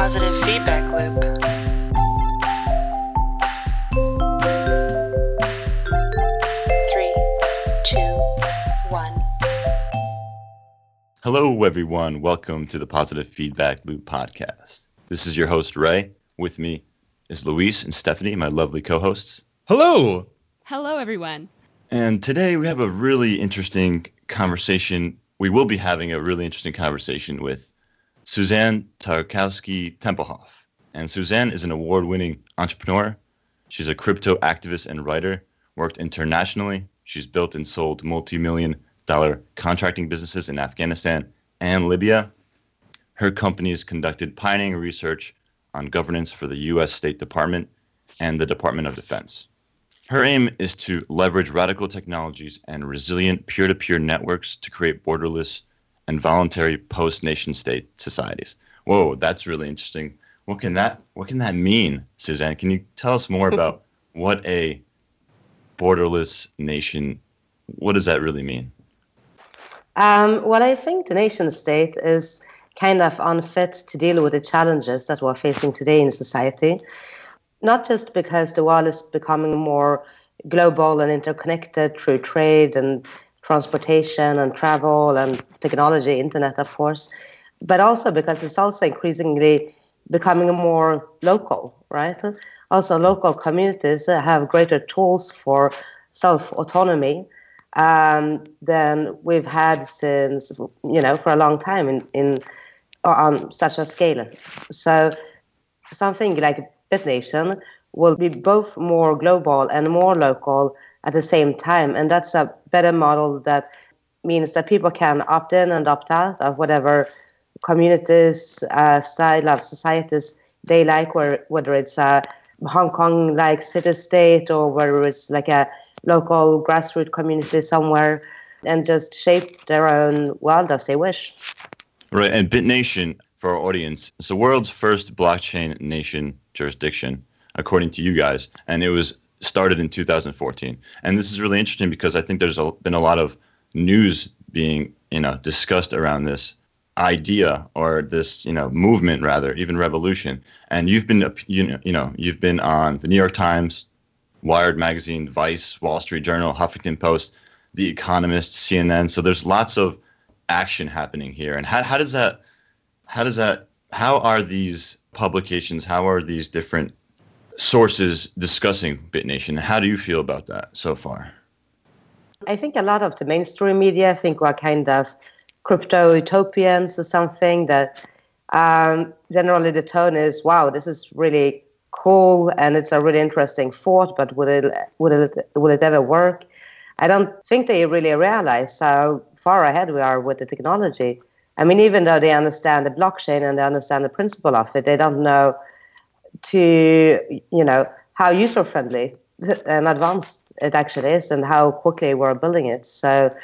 positive feedback loop. Three, two, one. Hello, everyone. Welcome to the Positive Feedback Loop podcast. This is your host, Ray. With me is Luis and Stephanie, my lovely co hosts. Hello. Hello, everyone. And today we have a really interesting conversation. We will be having a really interesting conversation with Susanne Tarkowski Tempelhof. And Susanne is an award winning entrepreneur. She's a crypto activist and writer, worked internationally. She's built and sold multi million dollar contracting businesses in Afghanistan and Libya. Her company has conducted pioneering research on governance for the U.S. State Department and the Department of Defense. Her aim is to leverage radical technologies and resilient peer to peer networks to create borderless and voluntary post nation state societies. Whoa, that's really interesting. What can that what can that mean, Susanne? Can you tell us more about what a borderless nation what does that really mean? Um, well, I think the nation state is kind of unfit to deal with the challenges that we're facing today in society. Not just because the world is becoming more global and interconnected through trade and transportation and travel and technology, internet, of course, but also because it's also increasingly becoming more local, right? Also, local communities have greater tools for self autonomy um, than we've had since you know for a long time in, in on such a scale. So something like BitNation will be both more global and more local at the same time, and that's a better model that means that people can opt in and opt out of whatever communities, uh, style of societies they like, where, whether it's a Hong Kong like city state or whether it's like a local grassroots community somewhere and just shape their own world as they wish. Right, and BitNation for our audience, it's the world's first blockchain nation jurisdiction, according to you guys, and it was started in 2014. And this is really interesting because I think there's a, been a lot of news being, you know, discussed around this idea or this, you know, movement rather, even revolution. And you've been, you know, you know, you've been on the New York Times, Wired magazine, Vice, Wall Street Journal, Huffington Post, The Economist, CNN. So there's lots of action happening here. And how, how does that how does that how are these publications, how are these different sources discussing BitNation? How do you feel about that so far? I think a lot of the mainstream media think we're kind of crypto utopians or something that um, generally the tone is, wow, this is really cool and it's a really interesting thought, but would it would it would it ever work? I don't think they really realize how far ahead we are with the technology. I mean, even though they understand the blockchain and they understand the principle of it, they don't know to you know how user friendly and advanced it actually is and how quickly we're building it. So,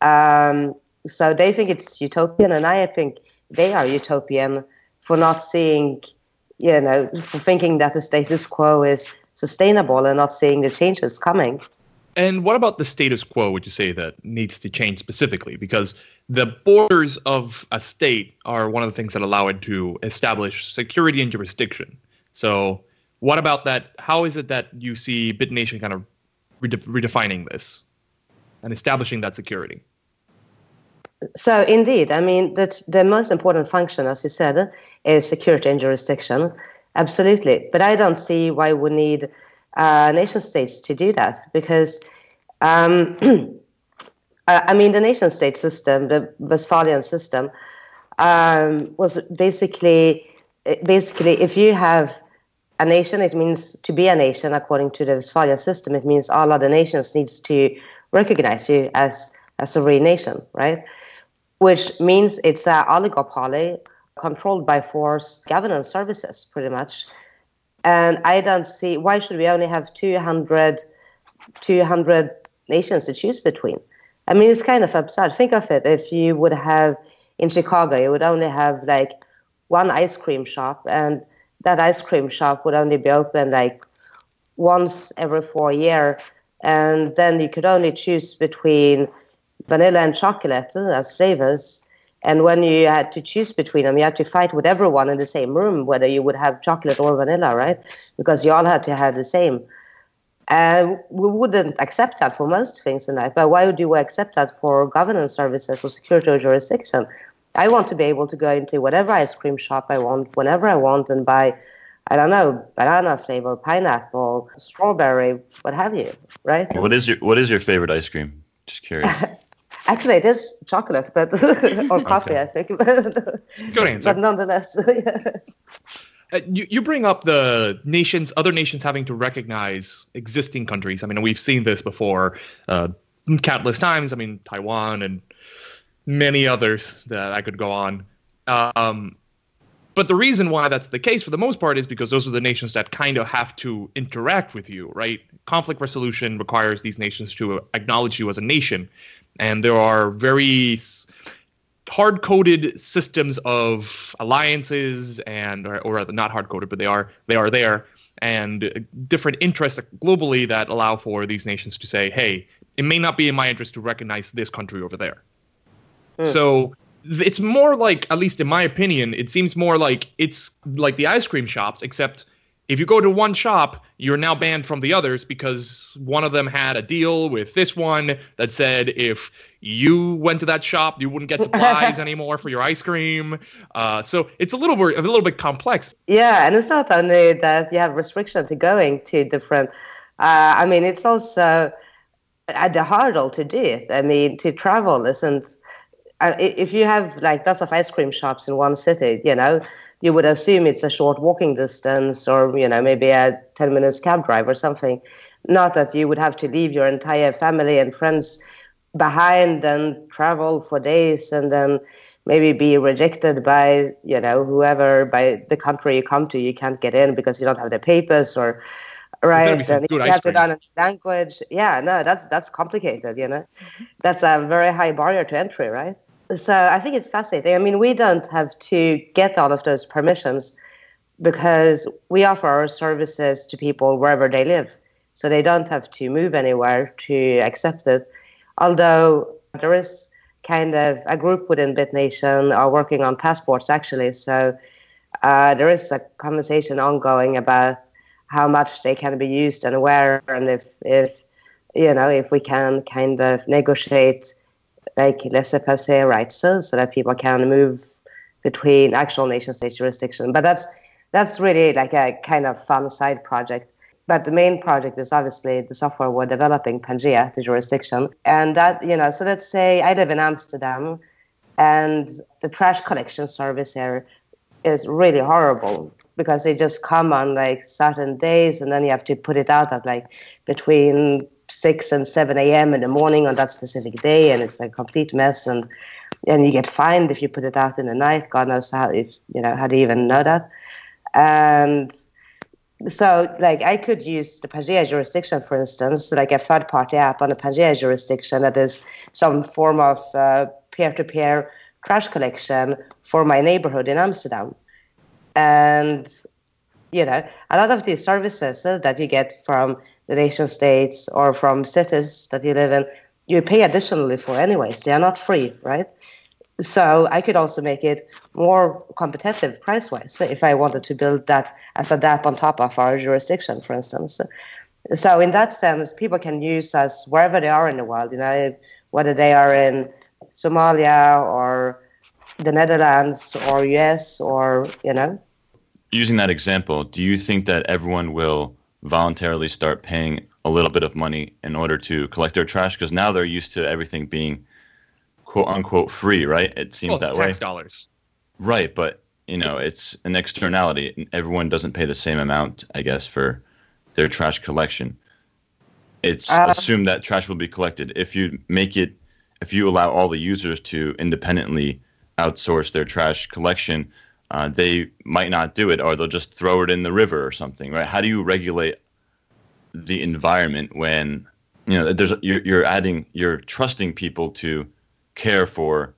um, so they think it's utopian, and I think they are utopian for not seeing you know, for thinking that the status quo is sustainable and not seeing the changes coming. And what about the status quo would you say that needs to change specifically? Because the borders of a state are one of the things that allow it to establish security and jurisdiction. So, what about that? How is it that you see BitNation kind of redefining this and establishing that security? So indeed, I mean that the most important function, as you said, is security and jurisdiction. Absolutely, but I don't see why we need uh, nation states to do that because, um, I mean, the nation state system, the Westphalian system, um, was basically basically if you have a nation, it means to be a nation according to the Westphalian system. It means all other nations needs to recognize you as a sovereign nation, right? which means it's an oligopoly controlled by force governance services, pretty much. And I don't see why should we only have 200, 200 nations to choose between. I mean, it's kind of absurd. Think of it. If you would have in Chicago, you would only have like one ice cream shop, and that ice cream shop would only be open like once every four year, and then you could only choose between vanilla and chocolate uh, as flavors. And when you had to choose between them, you had to fight with everyone in the same room, whether you would have chocolate or vanilla, right? Because you all had to have the same. And we wouldn't accept that for most things in life. But why would you accept that for governance services or security or jurisdiction? I want to be able to go into whatever ice cream shop I want, whenever I want, and buy, I don't know, banana flavor, pineapple, strawberry, what have you, right? What is your What is your favorite ice cream? Just curious. Actually, it is chocolate, but or coffee, Okay. I think. Good answer. but nonetheless, Uh, you, you bring up the nations, other nations having to recognize existing countries. I mean, we've seen this before uh, countless times. I mean, Taiwan and many others that I could go on. Um, but the reason why that's the case for the most part is because those are the nations that kind of have to interact with you, right? Conflict resolution requires these nations to acknowledge you as a nation. And there are very hard coded systems of alliances and or, or not hard coded but they are they are there and different interests globally that allow for these nations to say hey it may not be in my interest to recognize this country over there so it's more like at least in my opinion it seems more like it's like the ice cream shops except if you go to one shop you're now banned from the others because one of them had a deal with this one that said if you went to that shop you wouldn't get supplies anymore for your ice cream uh, so it's a little bit a little bit complex yeah, and it's not only that you have restriction to going to different. Uh, I mean, it's also uh, the hurdle to do it. I mean, to travel isn't. If you have like lots of ice cream shops in one city, you know, you would assume it's a short walking distance or you know maybe a ten minutes cab drive or something. Not that you would have to leave your entire family and friends behind and travel for days and then maybe be rejected by you know whoever by the country you come to. You can't get in because you don't have the papers or right and you have to learn a language. Yeah no that's that's complicated you know. That's a very high barrier to entry right so i think it's fascinating. I mean we don't have to get all of those permissions because we offer our services to people wherever they live. So they don't have to move anywhere to accept it. Although there is kind of a group within BitNation are working on passports actually. So uh, there is a conversation ongoing about how much they can be used and where, and if if you know if we can kind of negotiate like laissez-passer rights so that people can move between actual nation state jurisdiction. But that's that's really like a kind of fun side project. But the main project is obviously the software we're developing, Pangea, the jurisdiction. And that, you know, so let's say I live in Amsterdam and the trash collection service here is really horrible because they just come on like certain days and then you have to put it out at like between 6 and 7 a.m. in the morning on that specific day and it's a complete mess and and you get fined if you put it out in the night. God knows how if you know how to even know that. And so like I could use the Pangea jurisdiction, for instance, like a third party app on the Pangea jurisdiction that is some form of uh, peer-to-peer trash collection for my neighborhood in Amsterdam. And you know, a lot of these services that you get from the nation states or from cities that you live in, you pay additionally for anyways. They are not free, right? So I could also make it more competitive price-wise if I wanted to build that as a DApp on top of our jurisdiction, for instance. So in that sense, people can use us wherever they are in the world, you know, whether they are in Somalia or the Netherlands or US or, you know, Using that example, do you think that everyone will voluntarily start paying a little bit of money in order to collect their trash? Because now they're used to everything being quote unquote free, right? It seems well, that it's way. tax dollars Right, but you know, it's an externality. Everyone doesn't pay the same amount, I guess, for their trash collection. It's Uh, assumed that trash will be collected. If you make it, if you allow all the users to independently outsource their trash collection, uh, they might not do it, or they'll just throw it in the river or something, right? How do you regulate the environment when you know there's you're, you're adding, you're trusting people to care for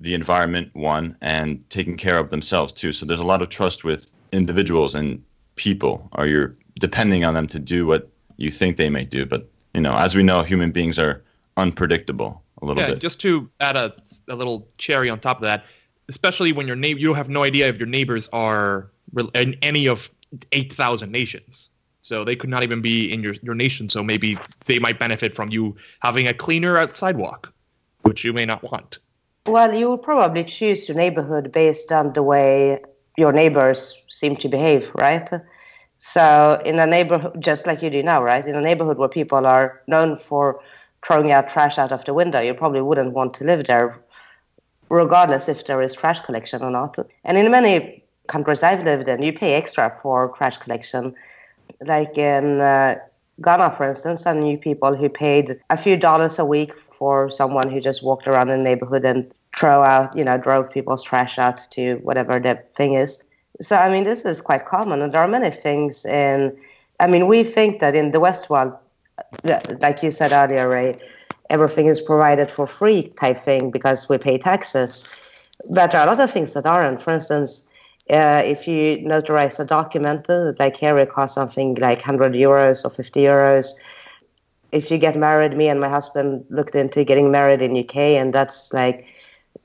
the environment one and taking care of themselves too so there's a lot of trust with individuals and people or you're depending on them to do what you think they may do but you know as we know human beings are unpredictable a little bit. yeah, bit. just to add a, a little cherry on top of that, especially when your neighbor, you have no idea if your neighbors are in any of 8,000 nations. So they could not even be in your, your nation. So maybe they might benefit from you having a cleaner sidewalk, which you may not want. Well, you will probably choose your neighborhood based on the way your neighbors seem to behave, right? So, in a neighborhood, just like you do now, right? In a neighborhood where people are known for throwing out trash out of the window, you probably wouldn't want to live there, regardless if there is trash collection or not. And in many countries I've lived in, you pay extra for trash collection. Like in uh, Ghana, for instance, I knew people who paid a few dollars a week for someone who just walked around the neighborhood and throw out, you know, drove people's trash out to whatever the thing is. So, I mean, this is quite common. And there are many things in, I mean, we think that in the West world, like you said earlier, Ray, everything is provided for free type thing because we pay taxes. But there are a lot of things that aren't. For instance, uh, if you notarize a document, uh, like here it costs something like 100 euros or 50 euros. If you get married, me and my husband looked into getting married in UK, and that's like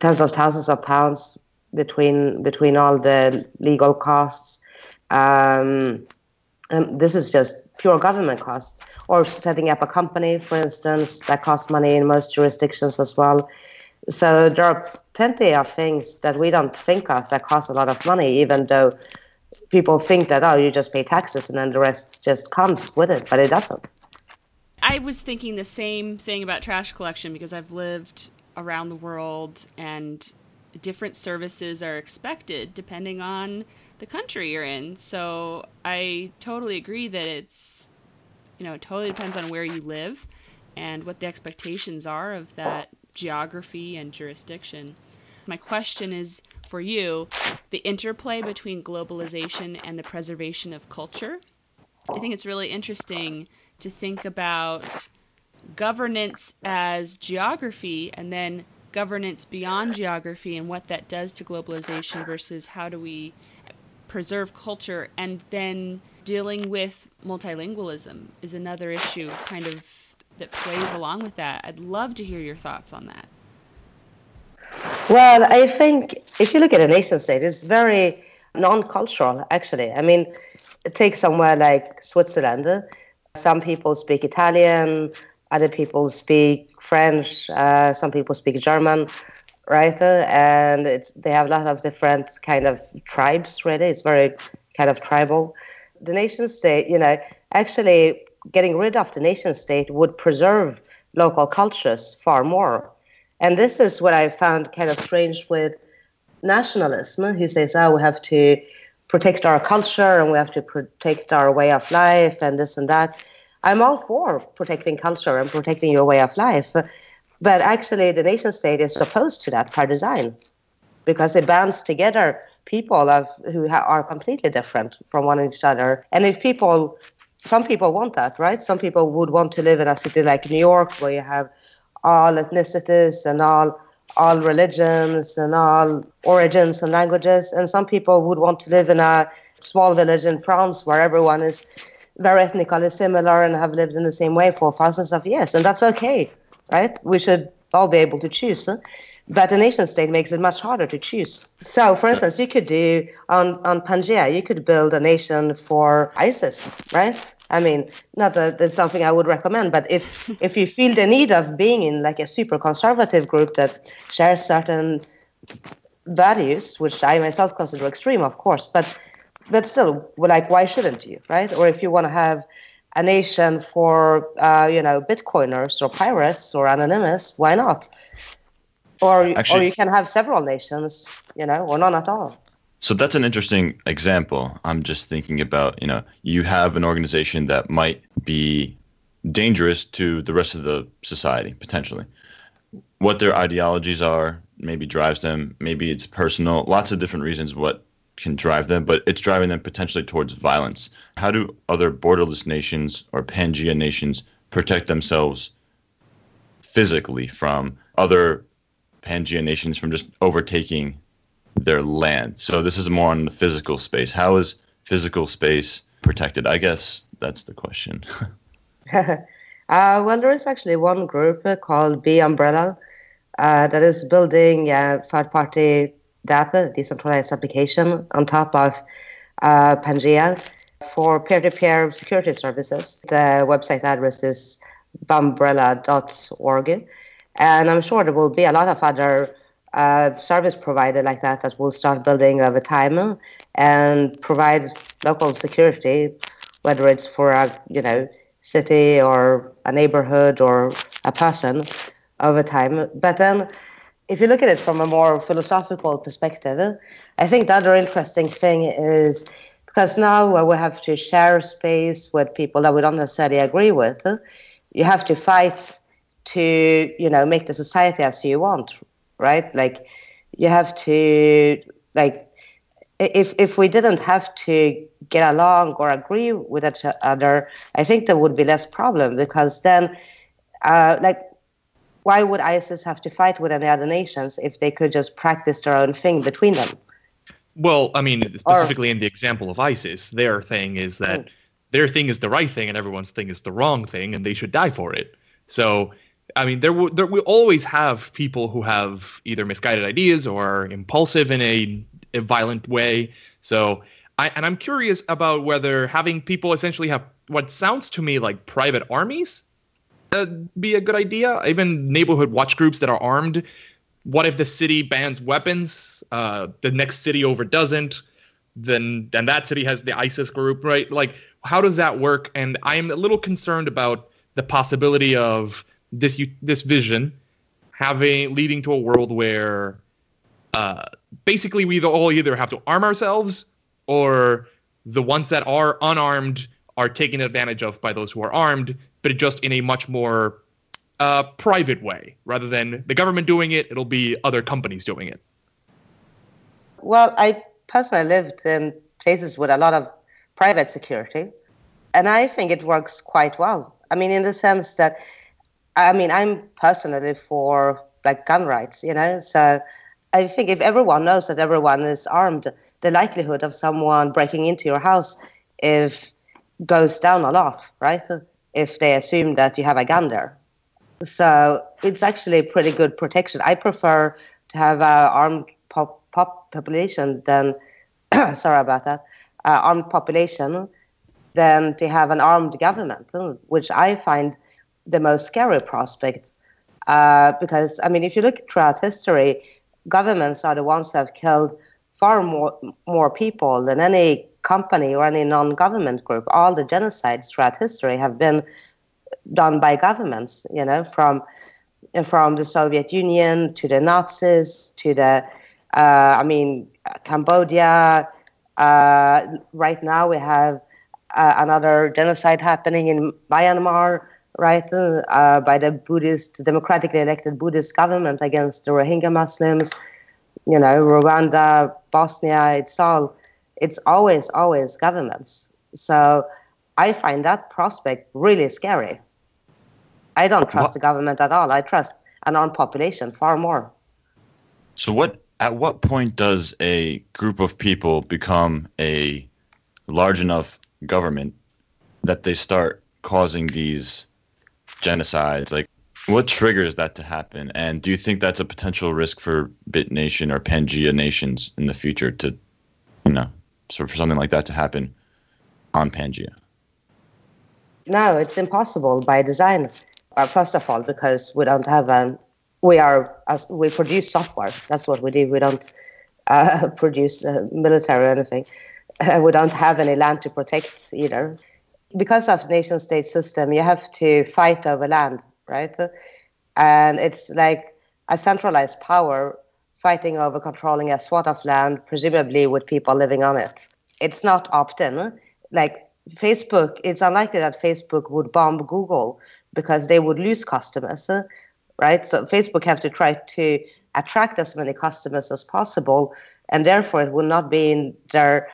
tens of thousands of pounds between between all the legal costs. Um, and this is just pure government costs. Or setting up a company, for instance, that costs money in most jurisdictions as well. So there are plenty of things that we don't think of that cost a lot of money, even though people think that, oh, you just pay taxes and then the rest just comes with it, but it doesn't. I was thinking the same thing about trash collection because I've lived around the world and different services are expected depending on the country you're in. So I totally agree that it's, you know, it totally depends on where you live and what the expectations are of that geography and jurisdiction. My question is for you the interplay between globalization and the preservation of culture. I think it's really interesting to think about governance as geography and then governance beyond geography and what that does to globalization versus how do we preserve culture and then dealing with multilingualism is another issue kind of that plays along with that. I'd love to hear your thoughts on that. Well, I think if you look at a nation state, it's very non cultural, actually. I mean, take somewhere like Switzerland. Some people speak Italian, other people speak French, uh, some people speak German, right? And they have a lot of different kind of tribes, really. It's very kind of tribal. The nation state, you know, actually getting rid of the nation state would preserve local cultures far more. And this is what I found kind of strange with nationalism, who says, oh, we have to protect our culture and we have to protect our way of life and this and that. I'm all for protecting culture and protecting your way of life. But actually, the nation state is opposed to that by design because it bands together people of, who ha- are completely different from one each other. And if people, some people want that, right? Some people would want to live in a city like New York where you have all ethnicities and all all religions and all origins and languages. And some people would want to live in a small village in France where everyone is very ethnically similar and have lived in the same way for thousands of years. And that's okay, right? We should all be able to choose. But the nation state makes it much harder to choose. So, for instance, you could do on, on Pangea, you could build a nation for ISIS, right? I mean, not that that's something I would recommend, but if if you feel the need of being in like a super conservative group that shares certain values, which I myself consider extreme, of course, but but still, like, why shouldn't you, right? Or if you want to have a nation for uh, you know Bitcoiners or pirates or anonymous, why not? Or Actually, or you can have several nations, you know, or none at all. So that's an interesting example. I'm just thinking about, you know, you have an organization that might be dangerous to the rest of the society potentially. What their ideologies are maybe drives them, maybe it's personal, lots of different reasons what can drive them, but it's driving them potentially towards violence. How do other borderless nations or Pangea nations protect themselves physically from other Pangea nations from just overtaking their land. So this is more on the physical space. How is physical space protected? I guess that's the question. Uh, well, there is actually one group called B Umbrella uh, that is building a third party DApp, decentralized application, on top of uh, Pangea for peer to peer security services. The website address is bumbrella.org. And I'm sure there will be a lot of other uh, service provider like that that will start building over time and provide local security, whether it's for a you know city or a neighborhood or a person over time. But then, if you look at it from a more philosophical perspective, I think the other interesting thing is because now we have to share space with people that we don't necessarily agree with, you have to fight to you know make the society as you want right? Like you have to like if if we didn't have to get along or agree with each other, I think there would be less problem because then, uh, like, why would ISIS have to fight with any other nations if they could just practice their own thing between them? Well, I mean, specifically or, in the example of ISIS, their thing is that mm. their thing is the right thing and everyone's thing is the wrong thing, and they should die for it. So I mean, there will there will always have people who have either misguided ideas or impulsive in a, a violent way. So, I and I'm curious about whether having people essentially have what sounds to me like private armies uh, be a good idea. Even neighborhood watch groups that are armed. What if the city bans weapons? Uh, the next city over doesn't. Then then that city has the ISIS group, right? Like, how does that work? And I'm a little concerned about the possibility of this this vision having leading to a world where uh, basically we all either have to arm ourselves or the ones that are unarmed are taken advantage of by those who are armed, but just in a much more uh, private way rather than the government doing it. It'll be other companies doing it. Well, I personally lived in places with a lot of private security, and I think it works quite well. I mean, in the sense that I mean, I'm personally for like gun rights, you know. So I think if everyone knows that everyone is armed, the likelihood of someone breaking into your house if goes down a lot, right? If they assume that you have a gun there. So it's actually pretty good protection. I prefer to have an armed pop, pop population than, sorry about that, uh, armed population than to have an armed government, which I find the most scary prospect. Uh, because, I mean, if you look throughout history, governments are the ones who have killed far more, more people than any company or any non government group. All the genocides throughout history have been done by governments, you know, from from the Soviet Union to the Nazis to the, uh, I mean, Cambodia. Uh, right now, we have uh, another genocide happening in Myanmar right, uh, by the Buddhist, democratically elected Buddhist government against the Rohingya Muslims, you know, Rwanda, Bosnia, it's all, it's always, always governments. So I find that prospect really scary. I don't trust what? the government at all. I trust an armed population far more. So what at what point does a group of people become a large enough government that they start causing these genocides like what triggers that to happen? And do you think that's a potential risk for bit nation or pangea nations in the future to you know so for something like that to happen on pangea? No it's impossible by design. Uh, first of all because we don't have an we are as we produce software. That's what we do. We don't uh, produce uh, military or anything. We don't have any land to protect either because of nation state system you have to fight over land right? And it's like a centralized power fighting over controlling a swath of land presumably with people living on it. It's not opt-in. Like facebook it's unlikely that facebook would bomb google because they would lose customers right? So facebook have to try to attract as many customers as possible and therefore it would not be in their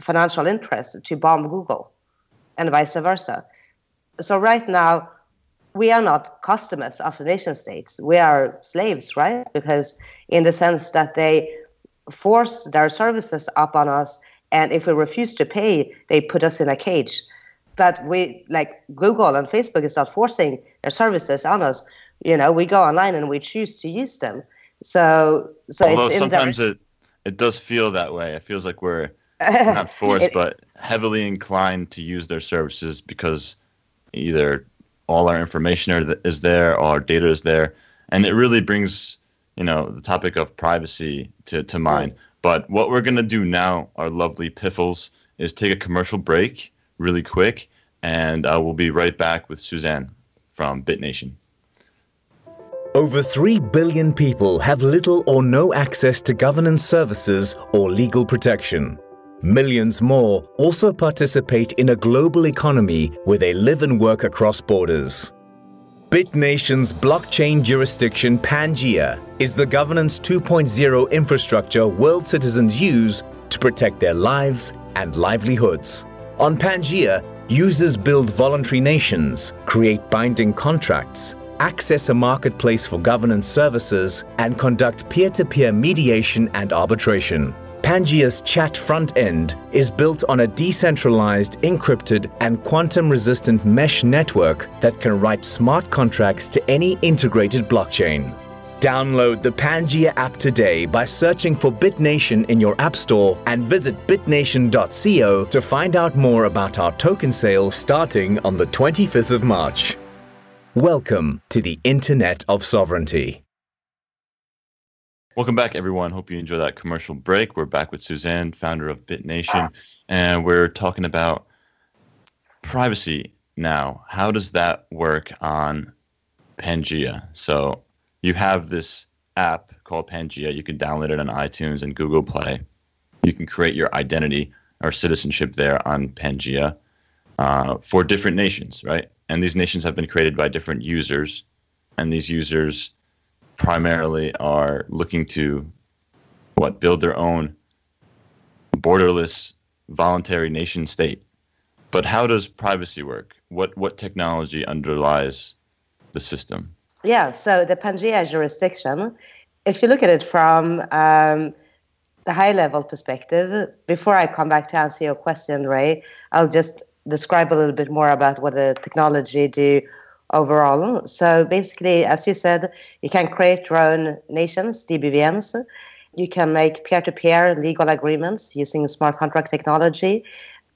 financial interest to bomb google and vice versa. So right now, we are not customers of the nation states. We are slaves, right? Because in the sense that they force their services upon us, and if we refuse to pay, they put us in a cage. but we like Google and Facebook is not forcing their services on us. You know, we go online and we choose to use them. So, so Although it's sometimes it it does feel that way. It feels like we're not forced, It- but heavily inclined to use their services because either all our information are, is there, all our data is there, and it really brings you know the topic of privacy to, to mind. But what we're gonna do now, our lovely piffles, is take a commercial break really quick, and uh, we'll be right back with Susanne from BitNation. Over 3 billion people have little or no access to governance services or legal protection. Millions more also participate in a global economy where they live and work across borders. BitNation's blockchain jurisdiction Pangea is the governance 2.0 infrastructure world citizens use to protect their lives and livelihoods. On Pangea, users build voluntary nations, create binding contracts, access a marketplace for governance services, and conduct peer to peer mediation and arbitration. Pangea's chat front end is built on a decentralized, encrypted, and quantum resistant mesh network that can write smart contracts to any integrated blockchain. Download the Pangea app today by searching for BitNation in your App Store and visit bitnation.co to find out more about our token sale starting on the 25th of March. Welcome to the Internet of Sovereignty. Welcome back, everyone. Hope you enjoy that commercial break. We're back with Susanne, founder of BitNation, and we're talking about privacy now. How does that work on Pangea? So you have this app called Pangea. You can download it on iTunes and Google Play. You can create your identity or citizenship there on Pangea uh, for different nations, right? And these nations have been created by different users, and these users primarily are looking to what build their own borderless voluntary nation state. But how does privacy work? What what technology underlies the system? Yeah, so the Pangea jurisdiction, if you look at it from um, the high level perspective, before I come back to answer your question, Ray, I'll just describe a little bit more about what the technology do overall. So basically, as you said, you can create your own nations, DBVNs. You can make peer-to-peer legal agreements using smart contract technology,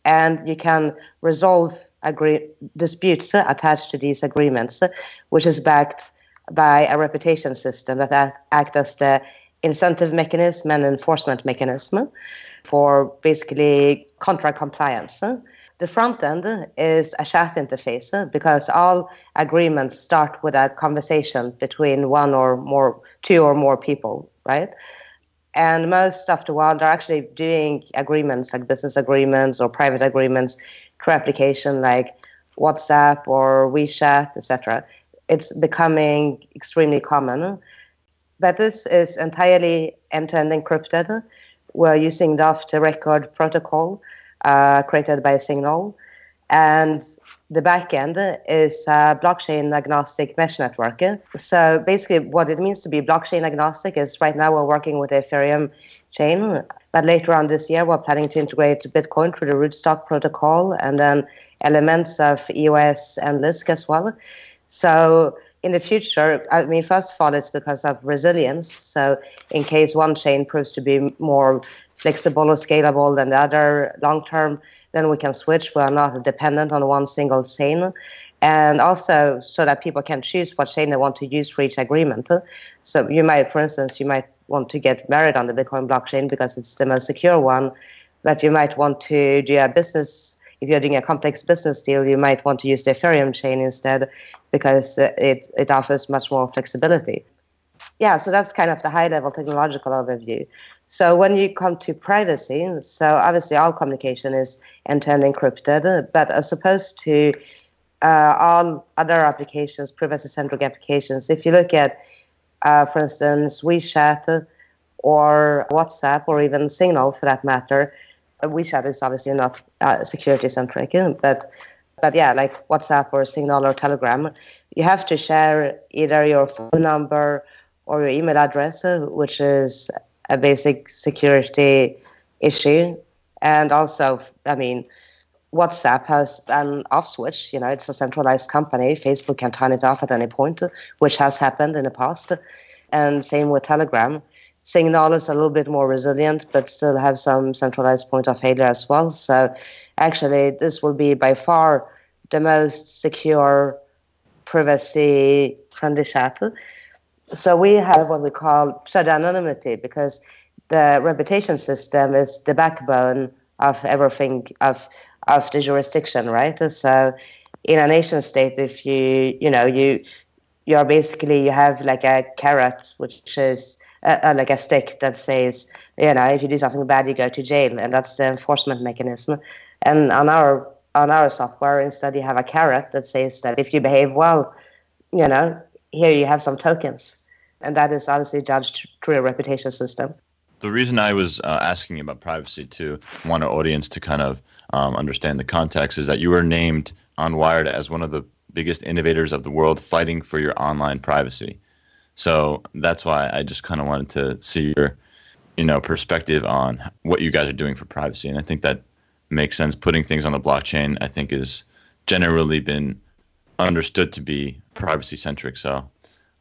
and you can resolve agree- disputes attached to these agreements, which is backed by a reputation system that act, act as the incentive mechanism and enforcement mechanism for basically contract compliance. The front end is a chat interface uh, because all agreements start with a conversation between one or more, two or more people, right? And most of the world are actually doing agreements like business agreements or private agreements through application like WhatsApp or WeChat, etc. It's becoming extremely common. But this is entirely end-to-end encrypted. We're using the off-the-record protocol uh, created by Signal, and the backend is a blockchain agnostic mesh network. So basically, what it means to be blockchain agnostic is right now we're working with the Ethereum chain, but later on this year we're planning to integrate Bitcoin through the Rootstock protocol and then elements of EOS and Lisk as well. So in the future, I mean, first of all, it's because of resilience. So in case one chain proves to be more flexible or scalable than the other long term, then we can switch. We are not dependent on one single chain. And also so that people can choose what chain they want to use for each agreement. So you might, for instance, you might want to get married on the Bitcoin blockchain because it's the most secure one, but you might want to do a business if you're doing a complex business deal, you might want to use the Ethereum chain instead because it, it offers much more flexibility. Yeah, so that's kind of the high level technological overview. So when you come to privacy, so obviously all communication is end-to-end encrypted, but as opposed to uh, all other applications, privacy-centric applications, if you look at, uh, for instance, WeChat or WhatsApp or even Signal for that matter, WeChat is obviously not uh, security centric, but but yeah, like WhatsApp or Signal or Telegram, you have to share either your phone number or your email address, which is a basic security issue. And also, I mean, WhatsApp has an off switch. You know, it's a centralized company. Facebook can turn it off at any point, which has happened in the past. And same with Telegram. Signal is a little bit more resilient, but still have some centralized point of failure as well. So actually, this will be by far the most secure privacy friendly chat. So we have what we call pseudonymity because the reputation system is the backbone of everything of of the jurisdiction, right? So in a nation state, if you you know you you're basically you have like a carrot, which is uh, uh, like a stick that says you know if you do something bad, you go to jail, and that's the enforcement mechanism. And on our on our software, instead you have a carrot that says that if you behave well, you know here you have some tokens, and that is obviously judged through a reputation system the reason I was uh, asking about privacy to want our audience to kind of um, understand the context is that you were named on Wired as one of the biggest innovators of the world fighting for your online privacy. So that's why I just kind of wanted to see your, you know, perspective on what you guys are doing for privacy, and I think that makes sense. Putting things on the blockchain, I think, is generally been understood to be privacy centric. So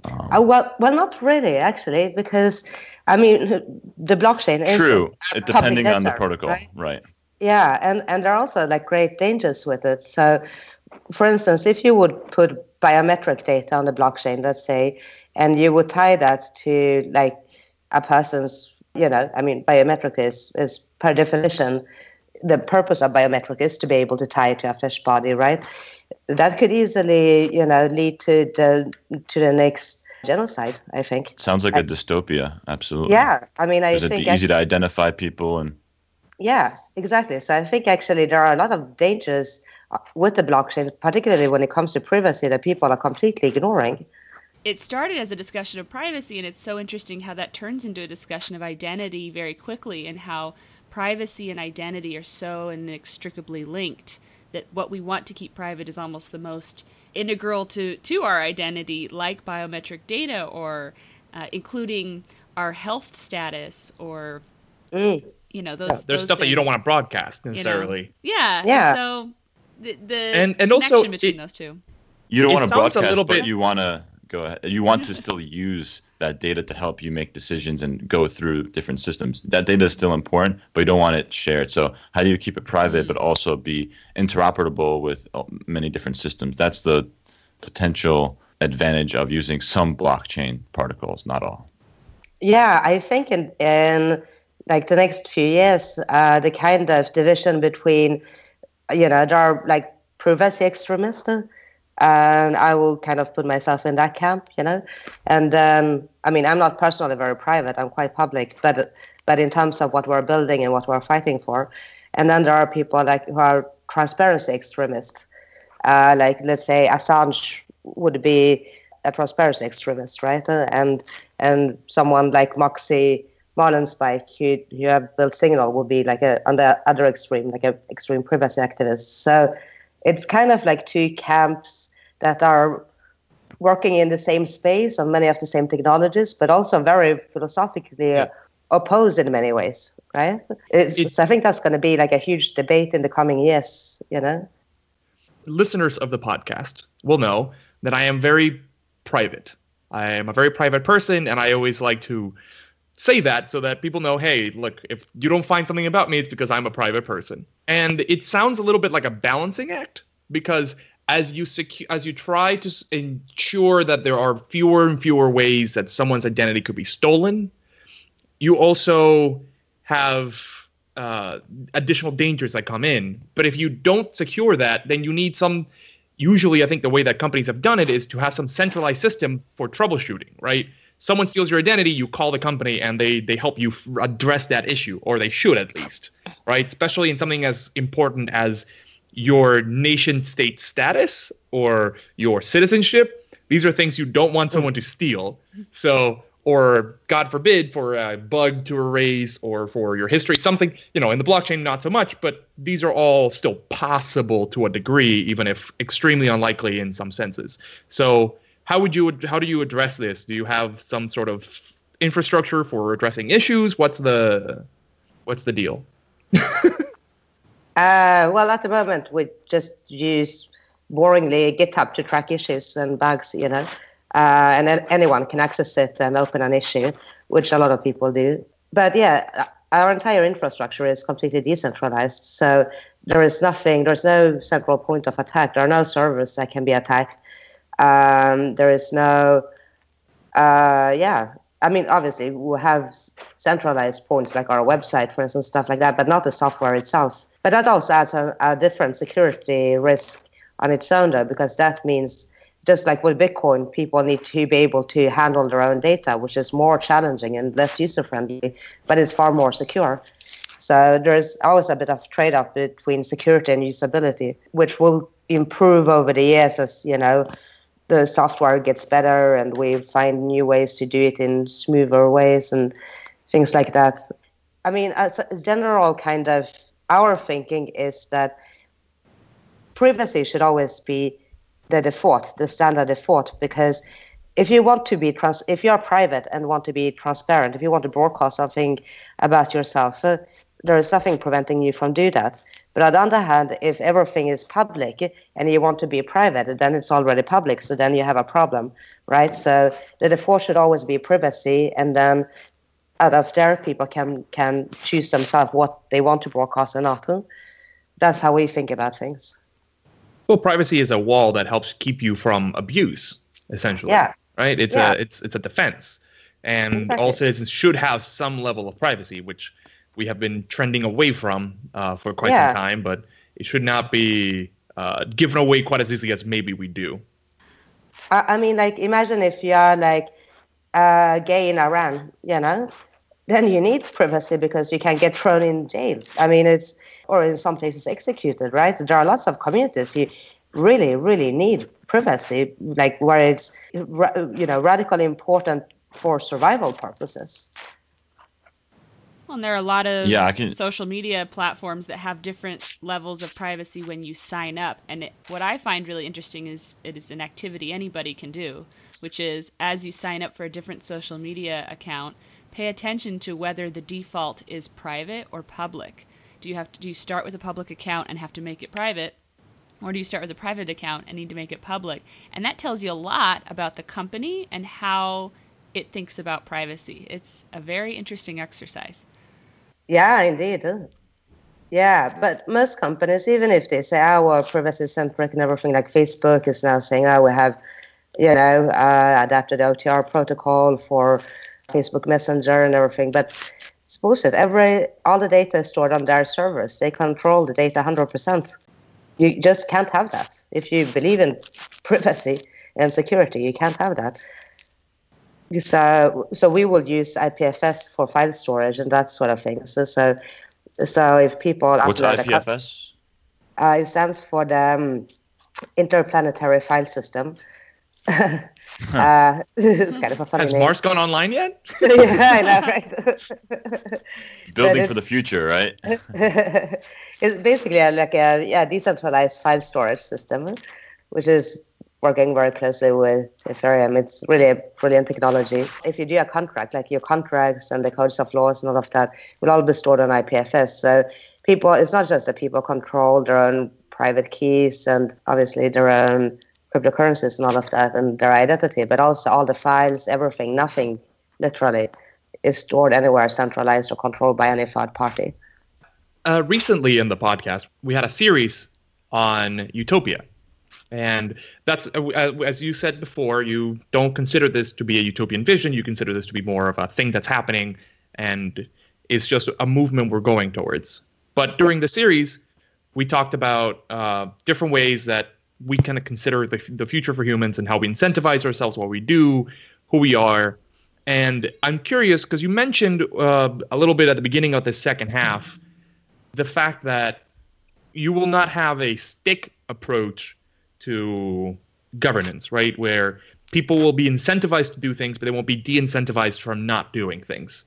um, uh, well, well, not really, actually, because I mean, the blockchain is true, depending on the protocol, right? right? Yeah, and and there are also like great dangers with it. So, for instance, if you would put biometric data on the blockchain, let's say, and you would tie that to like a person's, you know, I mean, biometric is is per definition the purpose of biometric is to be able to tie it to a fresh body, right? That could easily, you know, lead to the to the next genocide. I think sounds like I, a dystopia. Absolutely. Yeah, I mean, I Is think it easy to identify people and. Yeah, exactly. So I think actually there are a lot of dangers uh, with the blockchain, particularly when it comes to privacy, that people are completely ignoring. It started as a discussion of privacy, and it's so interesting how that turns into a discussion of identity very quickly, and how privacy and identity are so inextricably linked that what we want to keep private is almost the most integral to, to our identity, like biometric data or uh, including our health status or, mm. you know, those. Yeah, there's those stuff things, that you don't want to broadcast necessarily. You know? Yeah. Yeah. And so the, the and, and also between it, those two. You don't want to broadcast, but bit, you want to go ahead. You want to still use that data to help you make decisions and go through different systems. That data is still important, but you don't want it shared. So how do you keep it private, mm-hmm. but also be interoperable with uh, many different systems? That's the potential advantage of using some blockchain protocols, not all. Yeah, I think in, in like the next few years, uh, the kind of division between, you know, there are like privacy extremists and I will kind of put myself in that camp, you know. And then, I mean, I'm not personally very private; I'm quite public. But but in terms of what we're building and what we're fighting for, and then there are people like who are transparency extremists. Uh, like let's say Assange would be a transparency extremist, right? And and someone like Moxie Marlinspike, who who have built Signal, would be like a on the other extreme, like an extreme privacy activist. So it's kind of like two camps that are working in the same space on many of the same technologies, but also very philosophically yeah. opposed in many ways, right? It's, so I think that's going to be like a huge debate in the coming years, you know? Listeners of the podcast will know that I am very private. I am a very private person, and I always like to say that so that people know hey look if you don't find something about me it's because i'm a private person and it sounds a little bit like a balancing act because as you as you try to ensure that there are fewer and fewer ways that someone's identity could be stolen, you also have uh, additional dangers that come in. But if you don't secure that, then you need some. Usually, I think the way that companies have done it is to have some centralized system for troubleshooting, right? Someone steals your identity, you call the company, and they they help you address that issue, or they should at least, right? Especially in something as important as your nation state status or your citizenship. These are things you don't want someone to steal. So, or God forbid, for a bug to erase or for your history, something, you know, in the blockchain, not so much, but these are all still possible to a degree, even if extremely unlikely in some senses. So, how would you, how do you address this? Do you have some sort of infrastructure for addressing issues? What's the, what's the deal? Uh, well, at the moment, we just use boringly GitHub to track issues and bugs, you know, uh, and then anyone can access it and open an issue, which a lot of people do. But yeah, our entire infrastructure is completely decentralized, so there is nothing, there's no central point of attack. There are no servers that can be attacked. Um, there is no, uh, yeah, I mean, obviously, we have centralized points like our website, for instance, stuff like that, but not the software itself. But that also adds a, a different security risk on its own, though, because that means just like with Bitcoin, people need to be able to handle their own data, which is more challenging and less user friendly, but is far more secure. So there's always a bit of trade off between security and usability, which will improve over the years as you know the software gets better and we find new ways to do it in smoother ways and things like that. I mean, as a general kind of our thinking is that privacy should always be the default, the standard default, because if you want to be trans, if you are private and want to be transparent, if you want to broadcast something about yourself, uh, there is nothing preventing you from do that. But on the other hand, if everything is public and you want to be private, then it's already public. So then you have a problem, right? So the default should always be privacy, and then out of there, people can can choose themselves what they want to broadcast and not. That's how we think about things. Well, privacy is a wall that helps keep you from abuse, essentially. Yeah. Right. It's Yeah. a it's it's a defense, and Exactly. all citizens should have some level of privacy, which we have been trending away from uh, for quite Yeah. some time. But it should not be uh, given away quite as easily as maybe we do. I, I mean, like, imagine if you are like uh, gay in Iran, you know, then you need privacy because you can get thrown in jail. I mean, it's or in some places executed, right? There are lots of communities you really, really need privacy, like where it's you know radically important for survival purposes. Well, and there are a lot of Yeah, can- social media platforms that have different levels of privacy when you sign up. And it, what I find really interesting is it is an activity anybody can do, which is as you sign up for a different social media account, pay attention to whether the default is private or public. Do you have to do you start with a public account and have to make it private? Or do you start with a private account and need to make it public? And that tells you a lot about the company and how it thinks about privacy. It's a very interesting exercise. Yeah, indeed. Yeah, but most companies, even if they say, oh, we're privacy centric and everything, like Facebook is now saying, oh, we have, you know, uh, adapted OTR protocol for Facebook Messenger and everything. But it's bullshit. Every, all the data is stored on their servers. They control the data 100%. You just can't have that. If you believe in privacy and security, you can't have that. So, so we will use IPFS for file storage and that sort of thing. So, so, so if people What's upload a cop- IPFS? uh, it stands for the um, Interplanetary File System. uh, it's kind of a funny Has name. Mars gone online yet? yeah, I know, right? Building for the future, right? it's basically a, like a yeah, decentralized file storage system, which is working very closely with Ethereum. It's really a brilliant technology. If you do a contract, like your contracts and the codes of laws and all of that, will all be stored on IPFS. So people, it's not just that people control their own private keys and obviously their own cryptocurrencies and all of that and their identity, but also all the files, everything, nothing, literally, is stored anywhere centralized or controlled by any third party. uh, recently in the podcast, we had a series on Utopia. And that's, uh, uh, as you said before, you don't consider this to be a utopian vision. You consider this to be more of a thing that's happening and it's just a movement we're going towards. But during the series, we talked about uh, different ways that we kind of consider the, the future for humans and how we incentivize ourselves, what we do, who we are. And I'm curious because you mentioned uh, a little bit at the beginning of the second half the fact that you will not have a stick approach to governance, right? Where people will be incentivized to do things, but they won't be de incentivized from not doing things.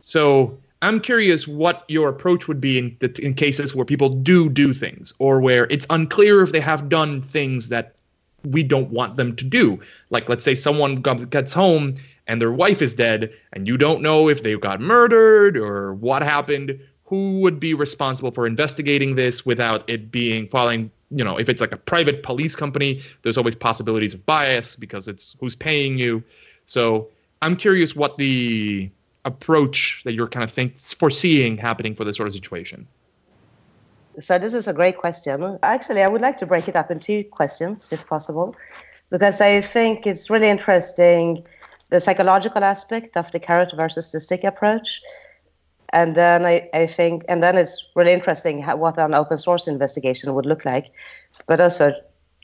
So I'm curious what your approach would be in, the, in cases where people do do things or where it's unclear if they have done things that we don't want them to do. Like, let's say someone comes, gets home and their wife is dead, and you don't know if they got murdered or what happened. who would be responsible for investigating this without it being falling you know if it's like a private police company there's always possibilities of bias because it's who's paying you so i'm curious what the approach that you're kind of think foreseeing happening for this sort of situation so this is a great question. Actually, I would like to break it up in two questions, if possible, because I think it's really interesting the psychological aspect of the carrot versus the stick approach. And then I, I think, and then it's really interesting how, what an open source investigation would look like, but also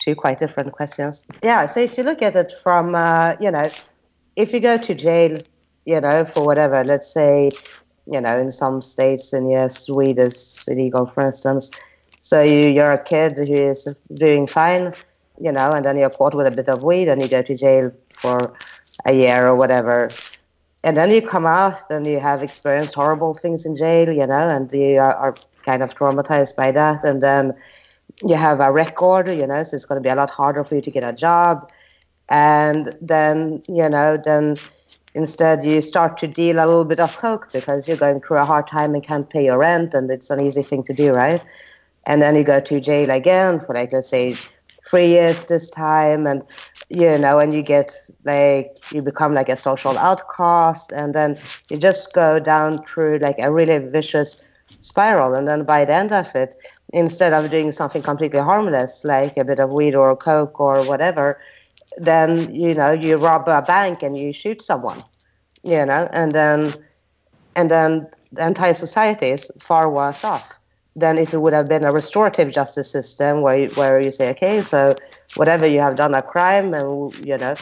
two quite different questions. Yeah, so if you look at it from, uh, you know, if you go to jail, you know, for whatever, let's say you know, in some states in US, weed is illegal, for instance. So you, you're a kid who is doing fine, you know, and then you're caught with a bit of weed and you go to jail for a year or whatever. And then you come out and you have experienced horrible things in jail, you know, and you are, are kind of traumatized by that. And then you have a record, you know, so it's going to be a lot harder for you to get a job. And then, you know, then Instead, you start to deal a little bit of coke because you're going through a hard time and can't pay your rent, and it's an easy thing to do, right? And then you go to jail again for like let's say three years this time, and you know, and you get like you become like a social outcast, and then you just go down through like a really vicious spiral. And then by the end of it, instead of doing something completely harmless like a bit of weed or coke or whatever, then you know you rob a bank and you shoot someone you know and then and then the entire society is far worse off than if it would have been a restorative justice system where you, where you say okay so whatever you have done a crime and you know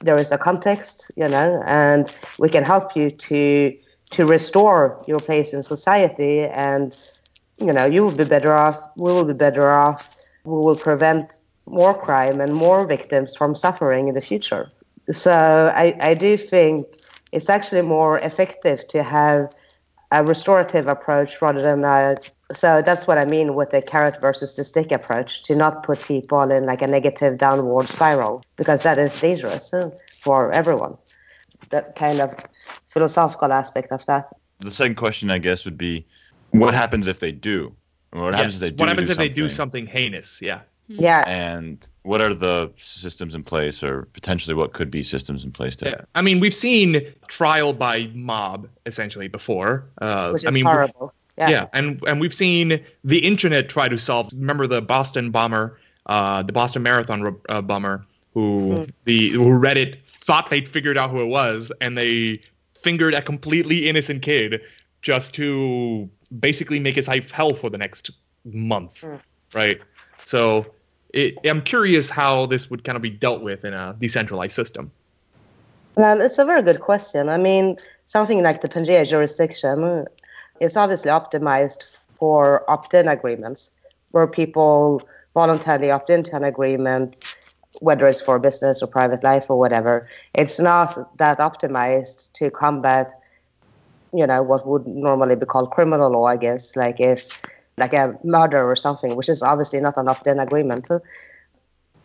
there is a context you know and we can help you to to restore your place in society and you know you will be better off we will be better off we will prevent more crime and more victims from suffering in the future. So I, I do think it's actually more effective to have a restorative approach rather than a so that's what I mean with the carrot versus the stick approach to not put people in like a negative downward spiral because that is dangerous uh, for everyone. That kind of philosophical aspect of that. The second question, I guess, would be what happens if they do? What happens yes. if they do? What happens do if something? they do something heinous? Yeah. Yeah. And what are the systems in place, or potentially what could be systems in place to? Yeah. I mean, we've seen trial by mob essentially before. Uh, Which is I mean, horrible. Yeah. yeah, and and we've seen the internet try to solve. Remember the Boston bomber, uh, the Boston Marathon uh, bomber, who Mm. the who Reddit thought they'd figured out who it was, and they fingered a completely innocent kid just to basically make his life hell for the next month, Mm. right? So it, I'm curious how this would kind of be dealt with in a decentralized system. Well, it's a very good question. I mean, something like the Pangea jurisdiction is obviously optimized for opt-in agreements, where people voluntarily opt into an agreement, whether it's for business or private life or whatever. It's not that optimized to combat, you know, what would normally be called criminal law, I guess, like if like a murder or something, which is obviously not an opt-in agreement.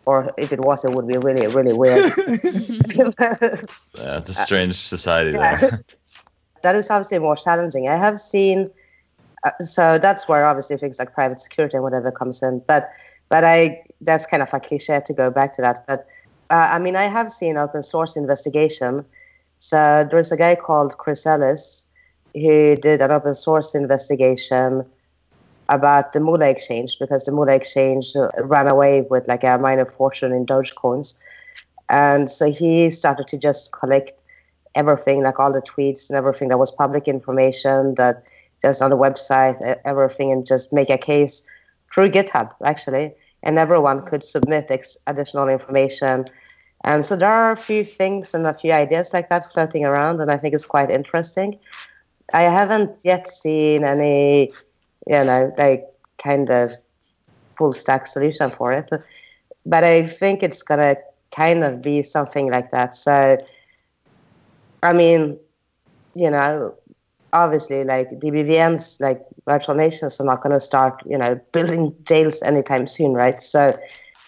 Or if it was, it would be really, really weird. Yeah, it's a strange society Yeah. there. that is obviously more challenging. I have seen, uh, so that's where obviously things like private security and whatever comes in. But but I that's kind of a cliche to go back to that. But uh, I mean, I have seen open source investigation. So there's a guy called Chris Ellis who did an open source investigation about the Moolah exchange because the Moolah exchange ran away with like a minor fortune in Dogecoins. And so he started to just collect everything, like all the tweets and everything that was public information that just on the website, everything, and just make a case through GitHub, actually. And everyone could submit ex- additional information. And so there are a few things and a few ideas like that floating around, and I think it's quite interesting. I haven't yet seen any, you know, like kind of full stack solution for it, but I think it's gonna kind of be something like that. So, I mean, you know, obviously, like DBVNs, like virtual nations, are not to start, you know, building jails anytime soon, right? So,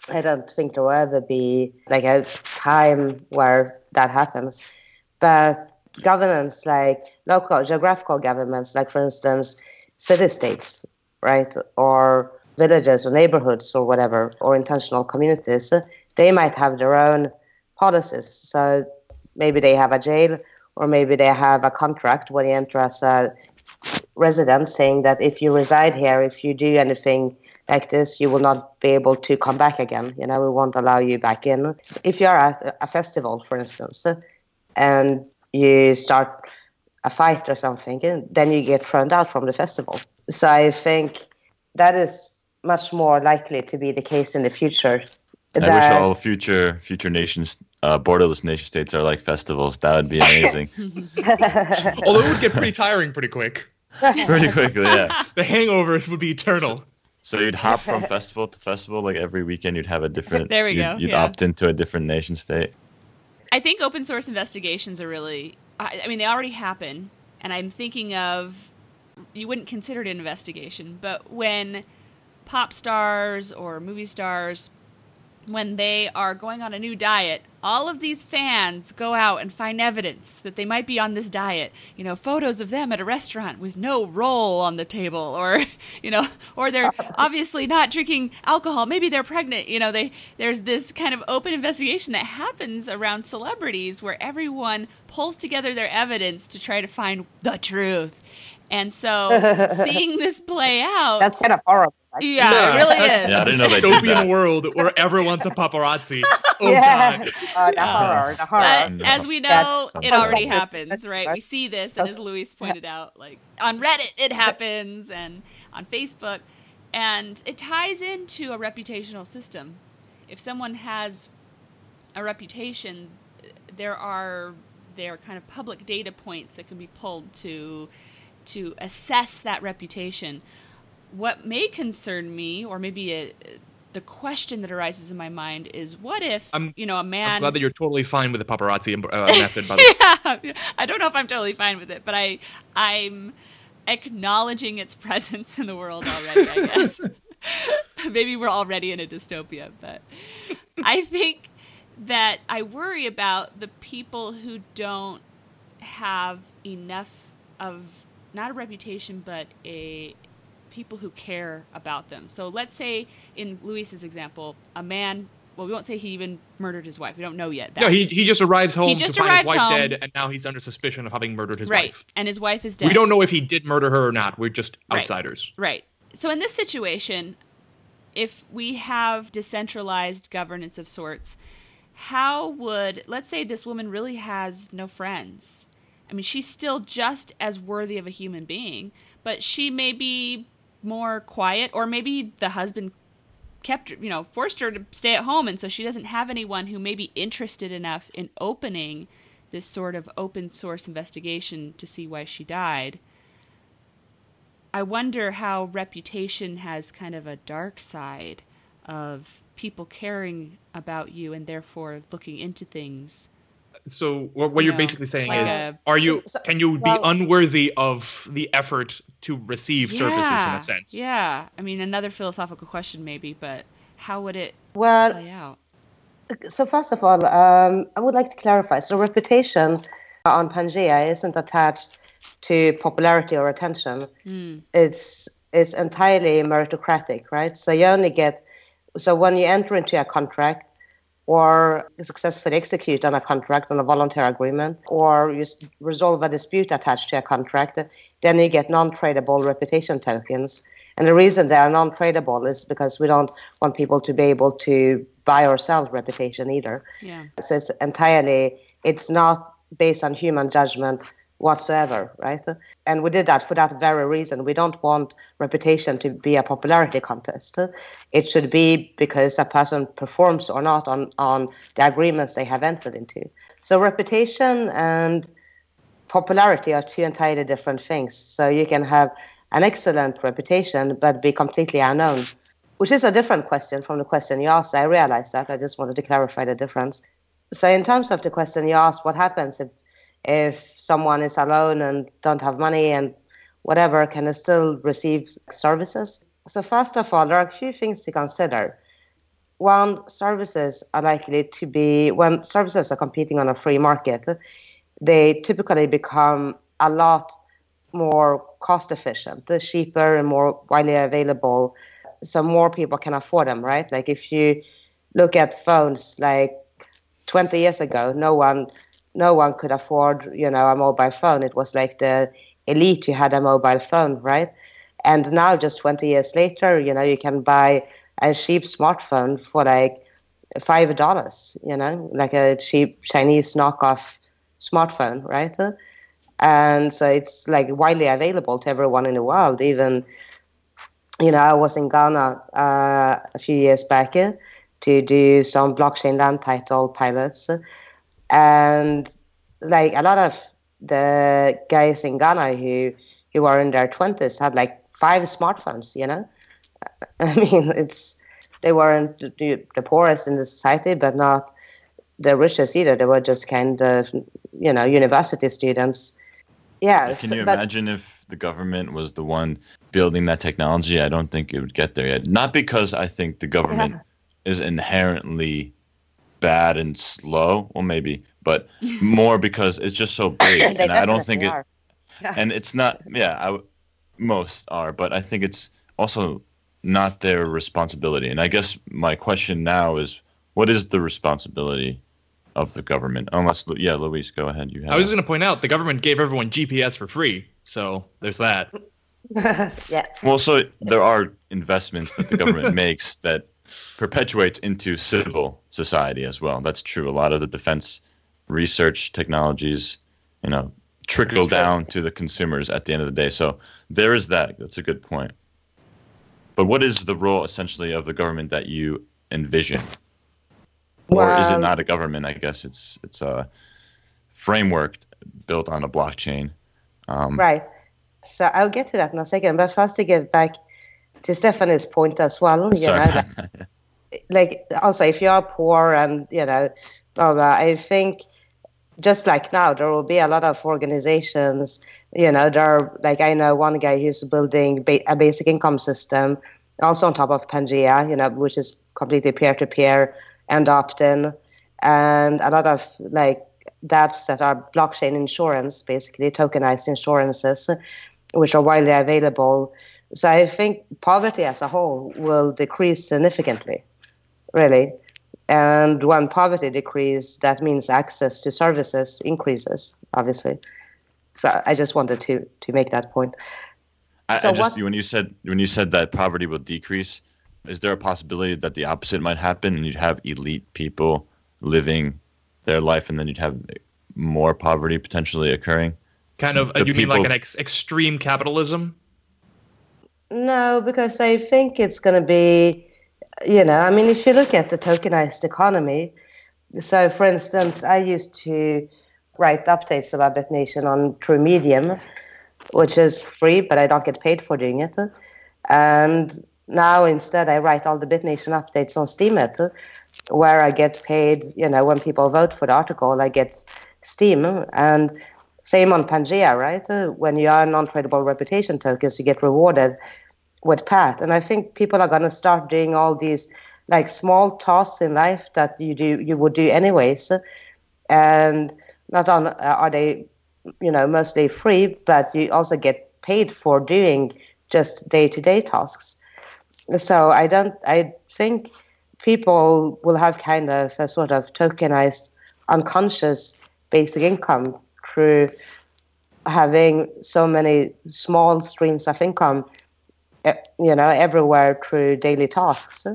I don't think there will ever be like a time where that happens. But governance, like local geographical governments, like for instance, city states, right, or villages or neighborhoods or whatever, or intentional communities, they might have their own policies. So maybe they have a jail, or maybe they have a contract when you enter as a resident saying that if you reside here, if you do anything like this, you will not be able to come back again. You know, we won't allow you back in. If you are at a festival, for instance, and you start a fight or something, and then you get thrown out from the festival. So I think that is much more likely to be the case in the future. I wish all future future nations, uh, borderless nation states, are like festivals. That would be amazing. Although it would get pretty tiring pretty quick. Pretty quickly, yeah. The hangovers would be eternal. So you'd hop from festival to festival, like every weekend you'd have a different. There we you'd, go, You'd yeah. opt into a different nation state. I think open source investigations are really, I, I mean, they already happen. And I'm thinking of, you wouldn't consider it an investigation, but when pop stars or movie stars, when they are going on a new diet, all of these fans go out and find evidence that they might be on this diet. You know, photos of them at a restaurant with no roll on the table, or you know, or they're obviously not drinking alcohol. Maybe they're pregnant. You know, they there's this kind of open investigation that happens around celebrities where everyone pulls together their evidence to try to find the truth. And so, seeing this play out, That's kind of horrible. Actually. yeah, it really is. Yeah, I didn't know they did Dystopian that. world where everyone's a paparazzi. Oh yeah. god. Uh, the horror, the horror. But No. as we know, That's- it already horrible. happens, right? We see this, and as Luis pointed out, like on Reddit, it happens, and on Facebook, and it ties into a reputational system. If someone has a reputation, there are there are kind of public data points that can be pulled to to assess that reputation. What may concern me, or maybe a, the question that arises in my mind, is what if I'm- you know a man I'm glad that you're totally fine with the paparazzi uh, method. By the way. yeah, I don't know if I'm totally fine with it, but I I'm acknowledging its presence in the world already. I guess maybe we're already in a dystopia, but I think that I worry about the people who don't have enough of not a reputation, but a people who care about them. So let's say in Luis's example, a man. Well, we won't say he even murdered his wife. We don't know yet. No, he, he just arrives home he just to find arrives his wife home. dead, and now he's under suspicion of having murdered his right, wife. and his wife is dead. We don't know if he did murder her or not. We're just Right. outsiders. Right. So in this situation, if we have decentralized governance of sorts, how would let's say this woman really has no friends? I mean, she's still just as worthy of a human being, but she may be more quiet, or maybe the husband kept you know forced her to stay at home and so she doesn't have anyone who may be interested enough in opening this sort of open source investigation to see why she died I wonder how reputation has kind of a dark side of people caring about you and therefore looking into things. So what, what you're Yeah. basically saying Like is, a- are you So- can you well- be unworthy of the effort to receive services in a sense? Yeah. I mean, another philosophical question, maybe, but how would it Well, play out? So first of all, um, I would like to clarify. So reputation on Pangea isn't attached to popularity or attention. Mm. It's it's entirely meritocratic, right? So you only get so when you enter into a contract or successfully execute on a contract on a voluntary agreement or you resolve a dispute attached to a contract, then you get non-tradable reputation tokens. And the reason they are non-tradable is because we don't want people to be able to buy or sell reputation either. Yeah. So it's entirely, it's not based on human judgment whatsoever, right? And we did that for that very reason. We don't want reputation to be a popularity contest. It should be because a person performs or not on, on the agreements they have entered into. So reputation and popularity are two entirely different things. So you can have an excellent reputation but be completely unknown, which is a different question from the question you asked. I realized that. I just wanted to clarify the difference. So in terms of the question you asked, what happens if if someone is alone and don't have money and whatever, can still receive services? So first of all, there are a few things to consider. One, services are likely to be when services are competing on a free market, they typically become a lot more cost efficient, the cheaper and more widely available, so more people can afford them, right? Like if you look at phones, like 20 years ago, no one, no one could afford, you know, a mobile phone. It was like the elite who had a mobile phone, right? And now, just 20 years later, you know, you can buy a cheap smartphone for like five dollars, you know, like a cheap Chinese knockoff smartphone, right? And so it's like widely available to everyone in the world. Even, you know, I was in Ghana uh, a few years back to do some blockchain land title pilots, and like a lot of the guys in Ghana who who are in their twenties had like five smartphones. You know, I mean, it's they weren't the, the poorest in the society, but not the richest either. They were just kind of, you know, university students. Yeah. Can you but- imagine if the government was the one building that technology? I don't think it would get there yet. Not because I think the government Yeah. is inherently bad and slow, well, maybe, but more because it's just so big, and I don't think definitely it. are. And it's not. Yeah, I w most are, but I think it's also not their responsibility. And I guess my question now is, what is the responsibility of the government? Unless, yeah, Luis, go ahead. You have. I was going to point out the government gave everyone GPS for free, so there's that. yeah. Well, so there are investments that the government makes that perpetuates into civil society as well. That's true. A lot of the defense research technologies, you know, trickle down to the consumers at the end of the day. So there is that. That's a good point. But what is the role essentially of the government that you envision? Or is it not a government? I guess it's it's a framework built on a blockchain. Um, Right. So I'll get to that in a second. But first, to get back to Stephanie's point as well, you sorry. know, that, like also if you're poor and you know, blah blah. I think just like now, there will be a lot of organizations. You know, there are like I know one guy who's building ba- a basic income system, also on top of Pangea, you know, which is completely peer to peer and opt-in, and a lot of like dApps that are blockchain insurance, basically tokenized insurances, which are widely available. So I think poverty as a whole will decrease significantly, really. And when poverty decreases, that means access to services increases, obviously. So I just wanted to to make that point. I, So I just what- when you said when you said that poverty will decrease, is there a possibility that the opposite might happen and you'd have elite people living their life and then you'd have more poverty potentially occurring? Kind of, The you mean like an ex- extreme capitalism? No, because I think it's going to be, you know, I mean, if you look at the tokenized economy, so for instance, I used to write updates about BitNation on True Medium, which is free, but I don't get paid for doing it. And now instead, I write all the BitNation updates on Steemit, where I get paid, you know, when people vote for the article, I get Steem. And same on Pangea, right? When you earn non-tradable reputation tokens, you get rewarded with PAT. And I think people are going to start doing all these like small tasks in life that you do you would do anyways, and not on uh, are they, you know, mostly free, but you also get paid for doing just day-to-day tasks. So I don't. I think people will have kind of a sort of tokenized, unconscious basic income through having so many small streams of income, you know, everywhere through daily tasks.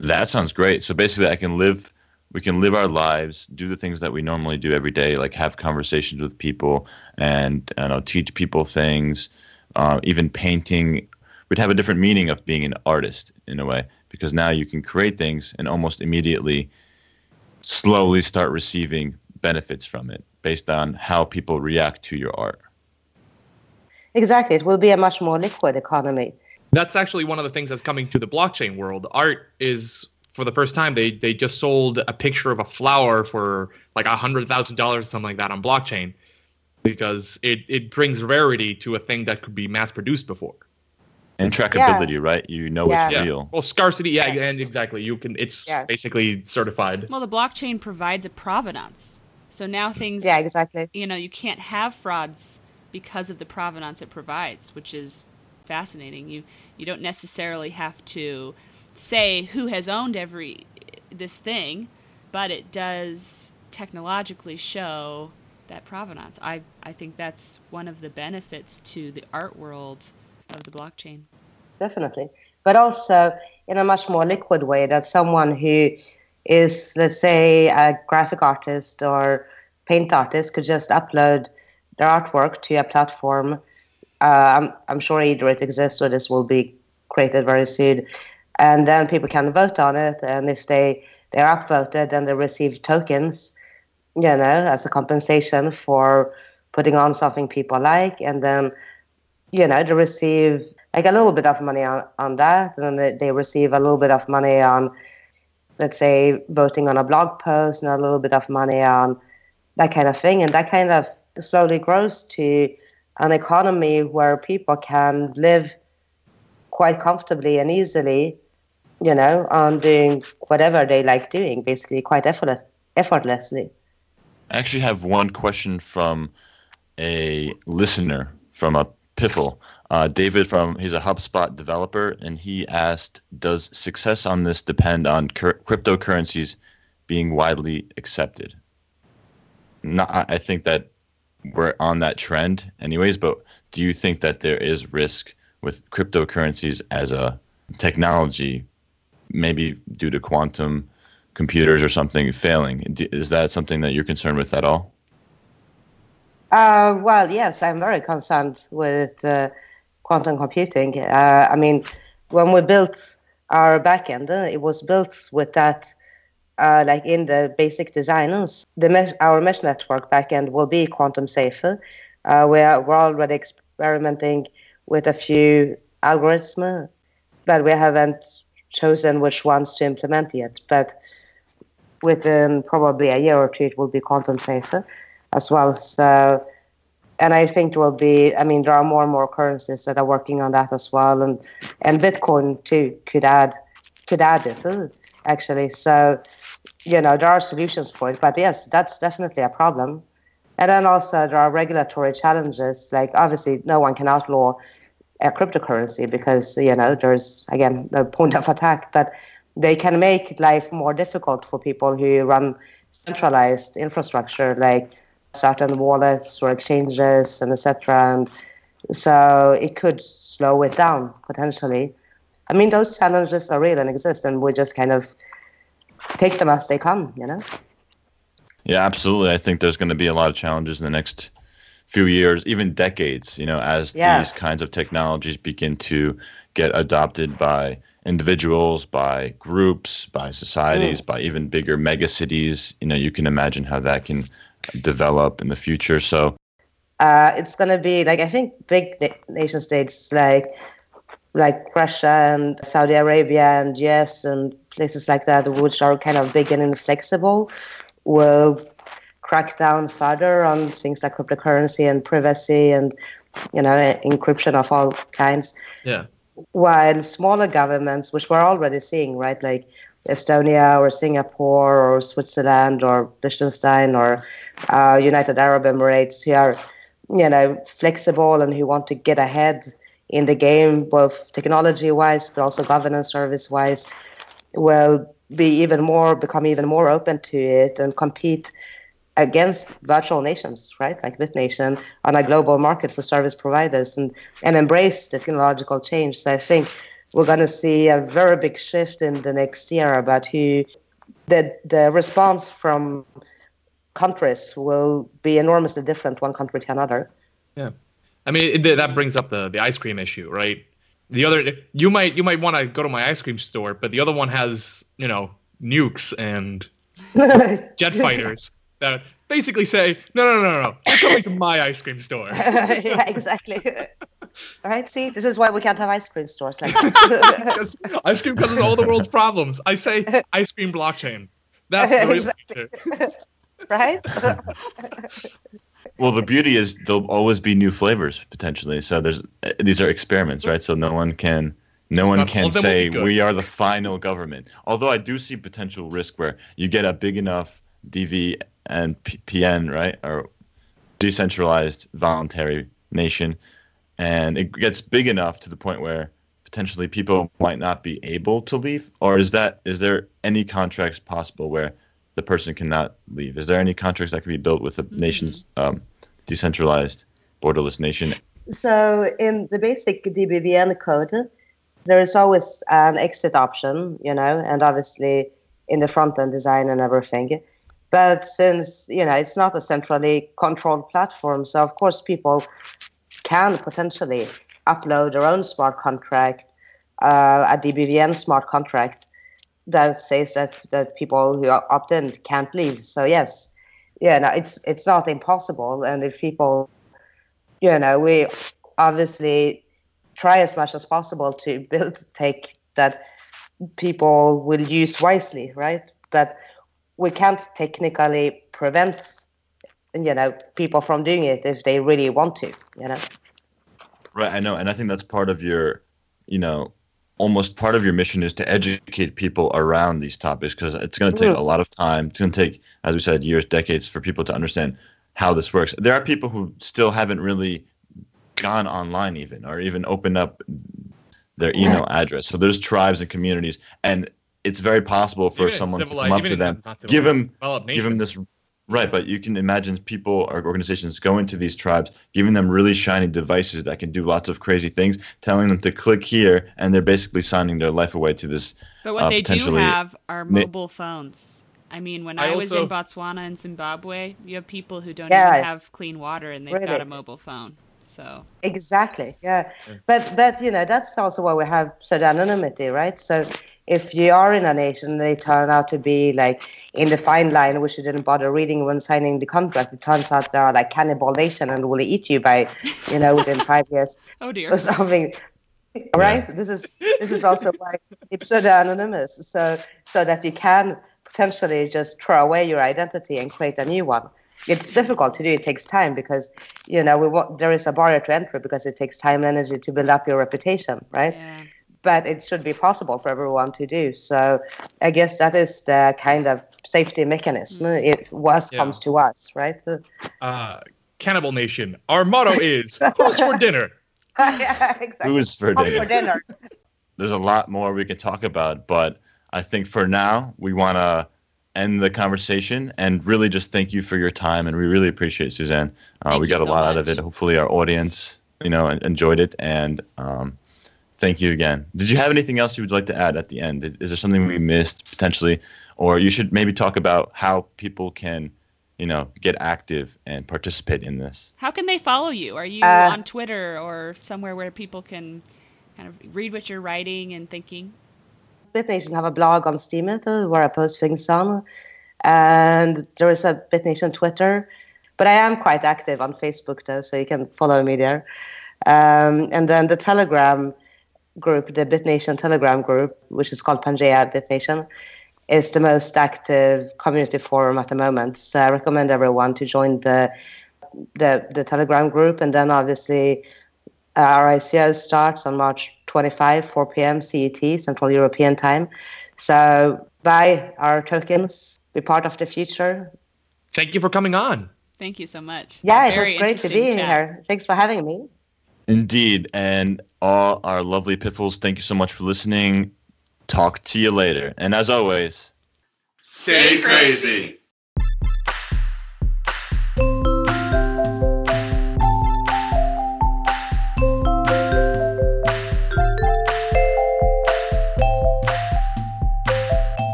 That sounds great. So basically, I can live. We can live our lives, do the things that we normally do every day, like have conversations with people and you know, teach people things. Uh, even painting, we'd have a different meaning of being an artist in a way because now you can create things and almost immediately, slowly start receiving benefits from it based on how people react to your art. Exactly, it will be a much more liquid economy. That's actually one of the things that's coming to the blockchain world. Art is for the first time they they just sold a picture of a flower for like a hundred thousand dollars, something like that, on blockchain, because it it brings rarity to a thing that could be mass produced before. And trackability, right? You know Yeah. it's Yeah. real. Well, scarcity, yeah, Yeah. and exactly. You can. It's Yeah. basically certified. Well, the blockchain provides a provenance. So now things, Yeah, exactly. you know, you can't have frauds because of the provenance it provides, which is fascinating. You you don't necessarily have to say who has owned every this thing, but it does technologically show that provenance. I I think that's one of the benefits to the art world of the blockchain. Definitely, but also in a much more liquid way that someone who is, let's say, a graphic artist or paint artist could just upload their artwork to a platform. Uh, I'm, I'm sure either it exists or this will be created very soon. And then people can vote on it. And if they, they're upvoted, then they receive tokens, you know, as a compensation for putting on something people like. And then, you know, they receive like a little bit of money on, on that. And then they receive a little bit of money on, let's say, voting on a blog post and a little bit of money on that kind of thing. And that kind of slowly grows to an economy where people can live quite comfortably and easily, you know, on doing whatever they like doing, basically quite effortless, effortlessly. I actually have one question from a listener from a Piffle. Uh, David from he's a HubSpot developer, and he asked, "Does success on this depend on cur- cryptocurrencies being widely accepted?" Not, I think that we're on that trend, anyways. But do you think that there is risk with cryptocurrencies as a technology, maybe due to quantum computers or something failing? Is that something that you're concerned with at all? Uh, well, yes, I'm very concerned with uh, quantum computing. Uh, I mean, when we built our backend, uh, it was built with that, uh, like in the basic designs. The mesh, our mesh network backend will be quantum safer. Uh, we are, we're already experimenting with a few algorithms, but we haven't chosen which ones to implement yet. But within probably a year or two, it will be quantum safer as well. So, and I think there will be. I mean, there are more and more currencies that are working on that as well, and and Bitcoin too could add could add it uh, actually. So, you know, there are solutions for it, but yes, that's definitely a problem. And then also there are regulatory challenges. Like obviously, no one can outlaw a cryptocurrency because you know there's again no point of attack, but they can make life more difficult for people who run centralized infrastructure like certain wallets or exchanges and etc. And so it could slow it down potentially. I mean, those challenges are real and exist, and we just kind of take them as they come, you know. Yeah, absolutely. I think there's going to be a lot of challenges in the next few years, even decades, you know, as yeah. these kinds of technologies begin to get adopted by individuals, by groups, by societies, mm. by even bigger mega cities. You know, you can imagine how that can develop in the future. So uh, it's going to be like I think big nation states like like Russia and Saudi Arabia and US and places like that, which are kind of big and inflexible, will crack down further on things like cryptocurrency and privacy and you know encryption of all kinds. Yeah. While smaller governments, which we're already seeing, right, like Estonia or Singapore or Switzerland or Liechtenstein or uh, United Arab Emirates who are, you know, flexible and who want to get ahead in the game, both technology-wise but also governance service-wise, will be even more become even more open to it and compete against virtual nations, right, like BitNation, on a global market for service providers and, and embrace the technological change. So I think we're going to see a very big shift in the next year about who the the response from countries will be enormously different one country to another. Yeah, I mean it, that brings up the the ice cream issue, right? The other you might you might want to go to my ice cream store, but the other one has you know nukes and jet fighters that basically say no no no no no you're coming to my ice cream store. yeah, exactly. All right, see, this is why we can't have ice cream stores like ice cream causes all the world's problems. I say ice cream blockchain. That's the exactly. right? Well, the beauty is there'll always be new flavors potentially. So there's these are experiments, right? So no one can no one can say we are the final government. Although I do see potential risk where you get a big enough DV and PN, right, or decentralized voluntary nation, and it gets big enough to the point where potentially people might not be able to leave, or is that is there any contracts possible where the person cannot leave? Is there any contracts that can be built with a Mm-hmm. nation's um, decentralized borderless nation? So in the basic DBVN code, there is always an exit option, you know, and obviously in the front end design and everything. But since you know it's not a centrally controlled platform, so of course people can potentially upload their own smart contract, uh, a DBVN smart contract that says that that people who opt in can't leave. So yes, yeah, no, it's it's not impossible, and if people you know, we obviously try as much as possible to build take that people will use wisely, right? But we can't technically prevent, you know, people from doing it if they really want to, you know. Right, I know, and I think that's part of your, you know, almost part of your mission is to educate people around these topics because it's going to take Mm. a lot of time. It's going to take, as we said, years, decades for people to understand how this works. There are people who still haven't really gone online, even or even opened up their email address. So there's tribes and communities, and it's very possible for Even someone to come up to them, give them give them this right but you can imagine people or organizations going to these tribes giving them really shiny devices that can do lots of crazy things telling them to click here and they're basically signing their life away to this But what uh, they do have are mobile phones. I mean, when I I, was also- in Botswana and Zimbabwe, you have people who don't Yeah. even have clean water and they've got a mobile phone. So Exactly. Yeah. But but you know that's also why we have pseudonymity, right? So if you are in a nation, they turn out to be like in the fine line, which you didn't bother reading when signing the contract. It turns out they are like cannibal nation and will eat you by, you know, within five years oh dear. or something. Right. This is this is also why it's pseudonymous, so so that you can potentially just throw away your identity and create a new one. It's difficult to do. It takes time because you know we want, there is a barrier to entry because it takes time and energy to build up your reputation, right? Yeah. But it should be possible for everyone to do. So I guess that is the kind of safety mechanism if worst Yeah. comes to us, right? Uh, Cannibal Nation. Our motto is "Who's for dinner?" yeah, exactly. who's for dinner for dinner. there's a lot more we could talk about but i think for now we want to end the conversation and really just thank you for your time and we really appreciate Susanne uh, we you got a so lot out of it hopefully our audience you know enjoyed it and um, thank you again. Did you have anything else you would like to add at the end? Is there something we missed potentially? Or you should maybe talk about how people can you know get active and participate in this. How can they follow you? Are you Uh, on Twitter or somewhere where people can kind of read what you're writing and thinking? BitNation have a blog on Steemit where I post things on, and there is a BitNation Twitter, but I am quite active on Facebook though, so you can follow me there. Um, and then the Telegram group, the BitNation Telegram group, which is called Pangea BitNation, is the most active community forum at the moment. So I recommend everyone to join the the, the Telegram group, and then obviously uh, our ICO starts on March 25, 4 p.m. CET, Central European Time. So buy our tokens, be part of the future. Thank you for coming on. Thank you so much. Yeah, it was great to be chat. here. Thanks for having me. Indeed. And all our lovely piffles, thank you so much for listening. Talk to you later. And as always, Stay crazy.